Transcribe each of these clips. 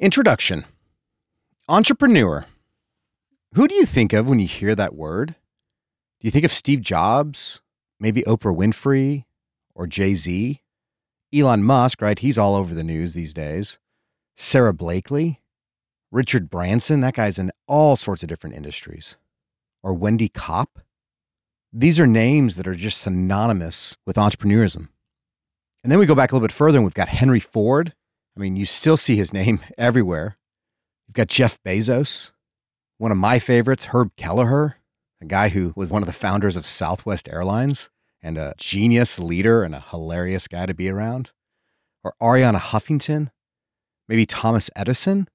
Introduction Entrepreneur. Who do you think of when you hear that word? Do you think of Steve Jobs, maybe Oprah Winfrey, or Jay Z? Elon Musk, right? He's all over the news these days. Sara Blakely, Richard Branson, that guy's in all sorts of different industries. Or Wendy Kopp. These are names that are just synonymous with entrepreneurism. And then we go back a little bit further and we've got Henry Ford. I mean, you still see his name everywhere. You've got Jeff Bezos, one of my favorites, Herb Kelleher, a guy who was one of the founders of Southwest Airlines and a genius leader and a hilarious guy to be around. Or Arianna Huffington, maybe Thomas Edison.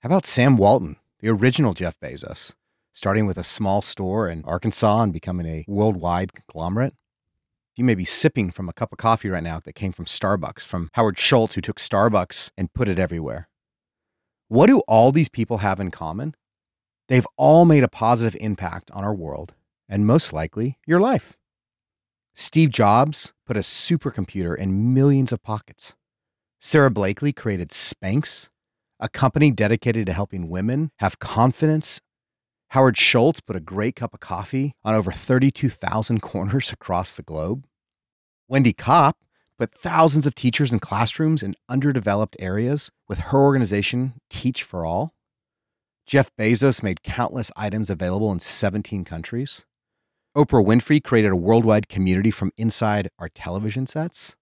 How about Sam Walton, the original Jeff Bezos, starting with a small store in Arkansas and becoming a worldwide conglomerate? You may be sipping from a cup of coffee right now that came from Starbucks, from Howard Schultz, who took Starbucks and put it everywhere. What do all these people have in common? They've all made a positive impact on our world and most likely your life. Steve Jobs put a supercomputer in millions of pockets. Sara Blakely created Spanx, a company dedicated to helping women have confidence. Howard Schultz put a great cup of coffee on over 32,000 corners across the globe. Wendy Kopp put thousands of teachers in classrooms in underdeveloped areas with her organization, Teach for All. Jeff Bezos made countless items available in 17 countries. Oprah Winfrey created a worldwide community from inside our television sets.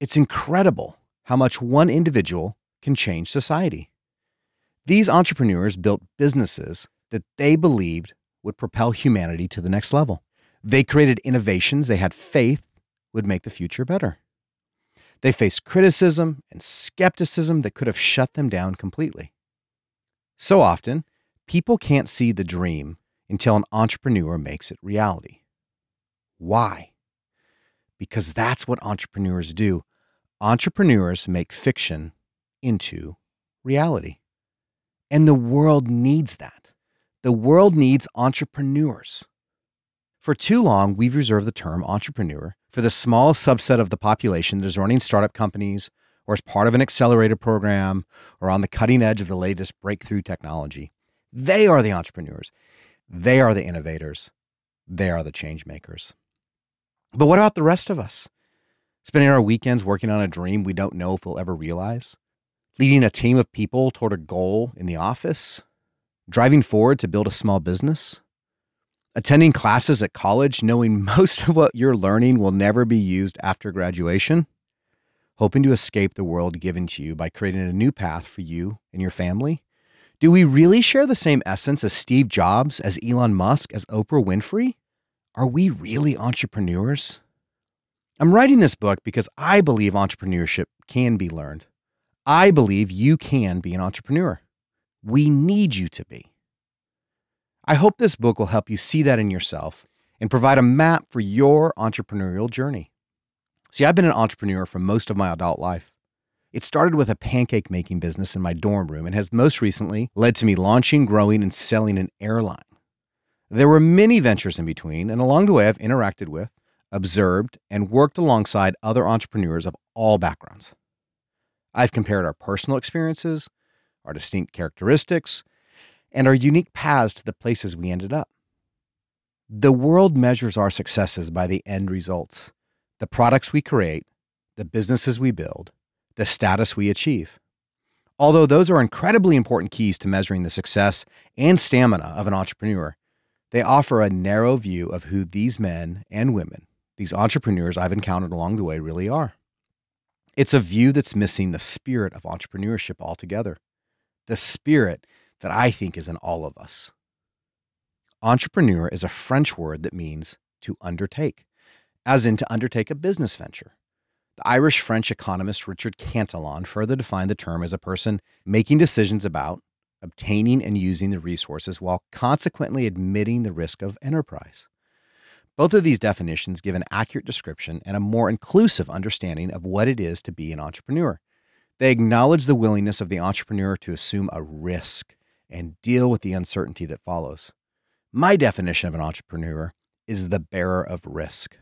It's incredible how much one individual can change society. These entrepreneurs built businesses that they believed would propel humanity to the next level. They created innovations they had faith would make the future better. They faced criticism and skepticism that could have shut them down completely. So often, people can't see the dream until an entrepreneur makes it reality. Why? Because that's what entrepreneurs do. Entrepreneurs make fiction into reality. And the world needs that. The world needs entrepreneurs. For too long, we've reserved the term entrepreneur for the small subset of the population that is running startup companies or as part of an accelerator program or on the cutting edge of the latest breakthrough technology. They are the entrepreneurs. They are the innovators. They are the change makers. But what about the rest of us? Spending our weekends working on a dream we don't know if we'll ever realize? Leading a team of people toward a goal in the office? Driving forward to build a small business? Attending classes at college knowing most of what you're learning will never be used after graduation? hoping to escape the world given to you by creating a new path for you and your family? Do we really share the same essence as Steve Jobs, as Elon Musk, as Oprah Winfrey? Are we really entrepreneurs? I'm writing this book because I believe entrepreneurship can be learned. I believe you can be an entrepreneur. We need you to be. I hope this book will help you see that in yourself and provide a map for your entrepreneurial journey. See, I've been an entrepreneur for most of my adult life. It started with a pancake making business in my dorm room and has most recently led to me launching, growing, and selling an airline. There were many ventures in between, and along the way, I've interacted with, observed, and worked alongside other entrepreneurs of all backgrounds. I've compared our personal experiences, our distinct characteristics, and our unique paths to the places we ended up. The world measures our successes by the end results the products we create, the businesses we build, the status we achieve. Although those are incredibly important keys to measuring the success and stamina of an entrepreneur, they offer a narrow view of who these men and women, these entrepreneurs I've encountered along the way, really are. It's a view that's missing the spirit of entrepreneurship altogether, the spirit that I think is in all of us. Entrepreneur is a French word that means to undertake as in to undertake a business venture. The Irish French economist Richard Cantillon further defined the term as a person making decisions about, obtaining, and using the resources while consequently admitting the risk of enterprise. Both of these definitions give an accurate description and a more inclusive understanding of what it is to be an entrepreneur. They acknowledge the willingness of the entrepreneur to assume a risk and deal with the uncertainty that follows. My definition of an entrepreneur is the bearer of risk.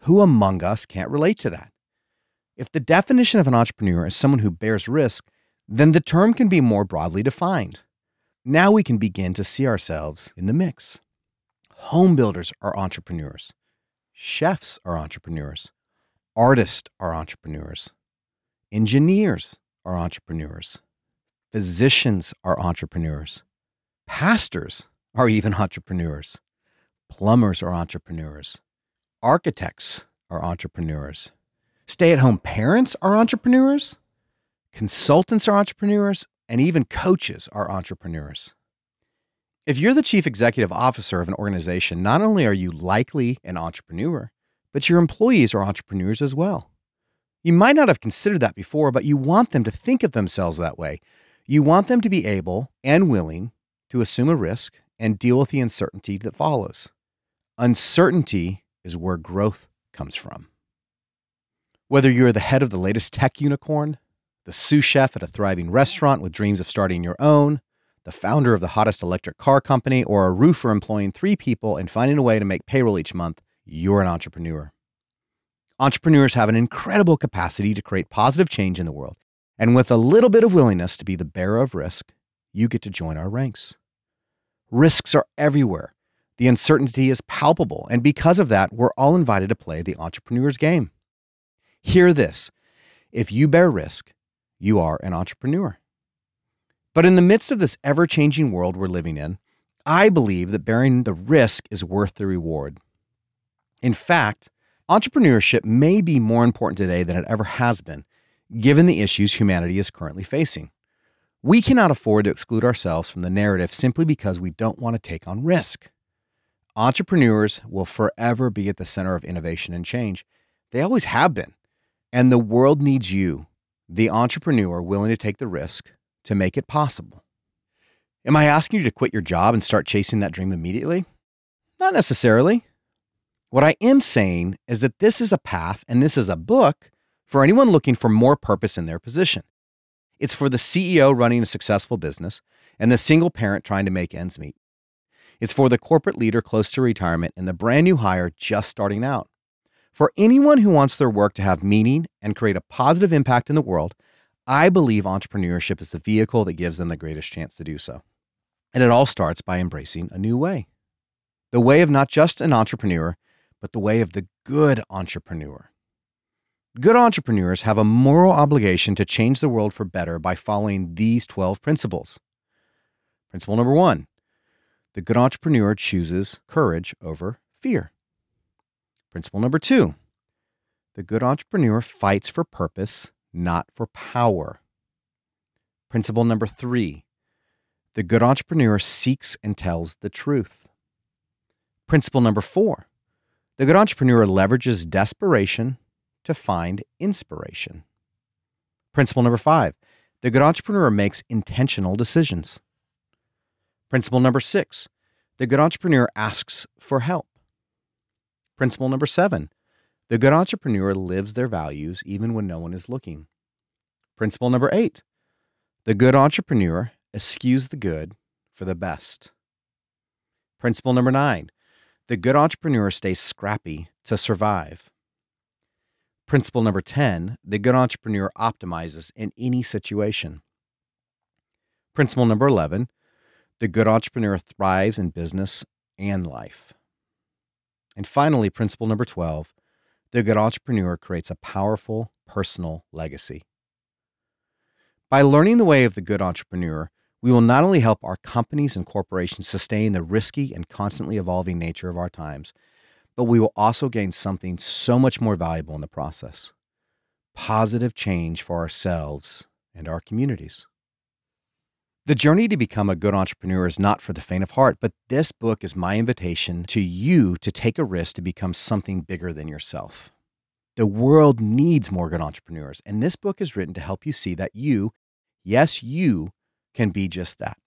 Who among us can't relate to that? If the definition of an entrepreneur is someone who bears risk, then the term can be more broadly defined. Now we can begin to see ourselves in the mix. Home builders are entrepreneurs. Chefs are entrepreneurs. Artists are entrepreneurs. Engineers are entrepreneurs. Physicians are entrepreneurs. Pastors are even entrepreneurs. Plumbers are entrepreneurs. Architects are entrepreneurs. Stay at home parents are entrepreneurs. Consultants are entrepreneurs. And even coaches are entrepreneurs. If you're the chief executive officer of an organization, not only are you likely an entrepreneur, but your employees are entrepreneurs as well. You might not have considered that before, but you want them to think of themselves that way. You want them to be able and willing to assume a risk and deal with the uncertainty that follows. Uncertainty is where growth comes from. Whether you're the head of the latest tech unicorn, the sous chef at a thriving restaurant with dreams of starting your own, the founder of the hottest electric car company, or a roofer employing three people and finding a way to make payroll each month, you're an entrepreneur. Entrepreneurs have an incredible capacity to create positive change in the world. And with a little bit of willingness to be the bearer of risk, you get to join our ranks. Risks are everywhere. The uncertainty is palpable. And because of that, we're all invited to play the entrepreneur's game. Hear this if you bear risk, you are an entrepreneur. But in the midst of this ever changing world we're living in, I believe that bearing the risk is worth the reward. In fact, entrepreneurship may be more important today than it ever has been, given the issues humanity is currently facing. We cannot afford to exclude ourselves from the narrative simply because we don't want to take on risk. Entrepreneurs will forever be at the center of innovation and change. They always have been. And the world needs you, the entrepreneur willing to take the risk, to make it possible. Am I asking you to quit your job and start chasing that dream immediately? Not necessarily. What I am saying is that this is a path and this is a book for anyone looking for more purpose in their position. It's for the CEO running a successful business and the single parent trying to make ends meet. It's for the corporate leader close to retirement and the brand new hire just starting out. For anyone who wants their work to have meaning and create a positive impact in the world, I believe entrepreneurship is the vehicle that gives them the greatest chance to do so. And it all starts by embracing a new way the way of not just an entrepreneur, but the way of the good entrepreneur. Good entrepreneurs have a moral obligation to change the world for better by following these 12 principles. Principle number one the good entrepreneur chooses courage over fear. Principle number two the good entrepreneur fights for purpose not for power. Principle number three the good entrepreneur seeks and tells the truth. Principle number four the good entrepreneur leverages desperation to find inspiration. Principle number five the good entrepreneur makes intentional decisions. Principle number six the good entrepreneur asks for help. Principle number seven the good entrepreneur lives their values even when no one is looking. Principle number eight the good entrepreneur eschews the good for the best. Principle number nine the good entrepreneur stays scrappy to survive. Principle number 10 the good entrepreneur optimizes in any situation. Principle number 11 the good entrepreneur thrives in business and life. And finally, principle number 12 the good entrepreneur creates a powerful personal legacy. By learning the way of the good entrepreneur, we will not only help our companies and corporations sustain the risky and constantly evolving nature of our times, but we will also gain something so much more valuable in the process positive change for ourselves and our communities. The journey to become a good entrepreneur is not for the faint of heart, but this book is my invitation to you to take a risk to become something bigger than yourself. The world needs more good entrepreneurs, and this book is written to help you see that you, yes, you, can be just that.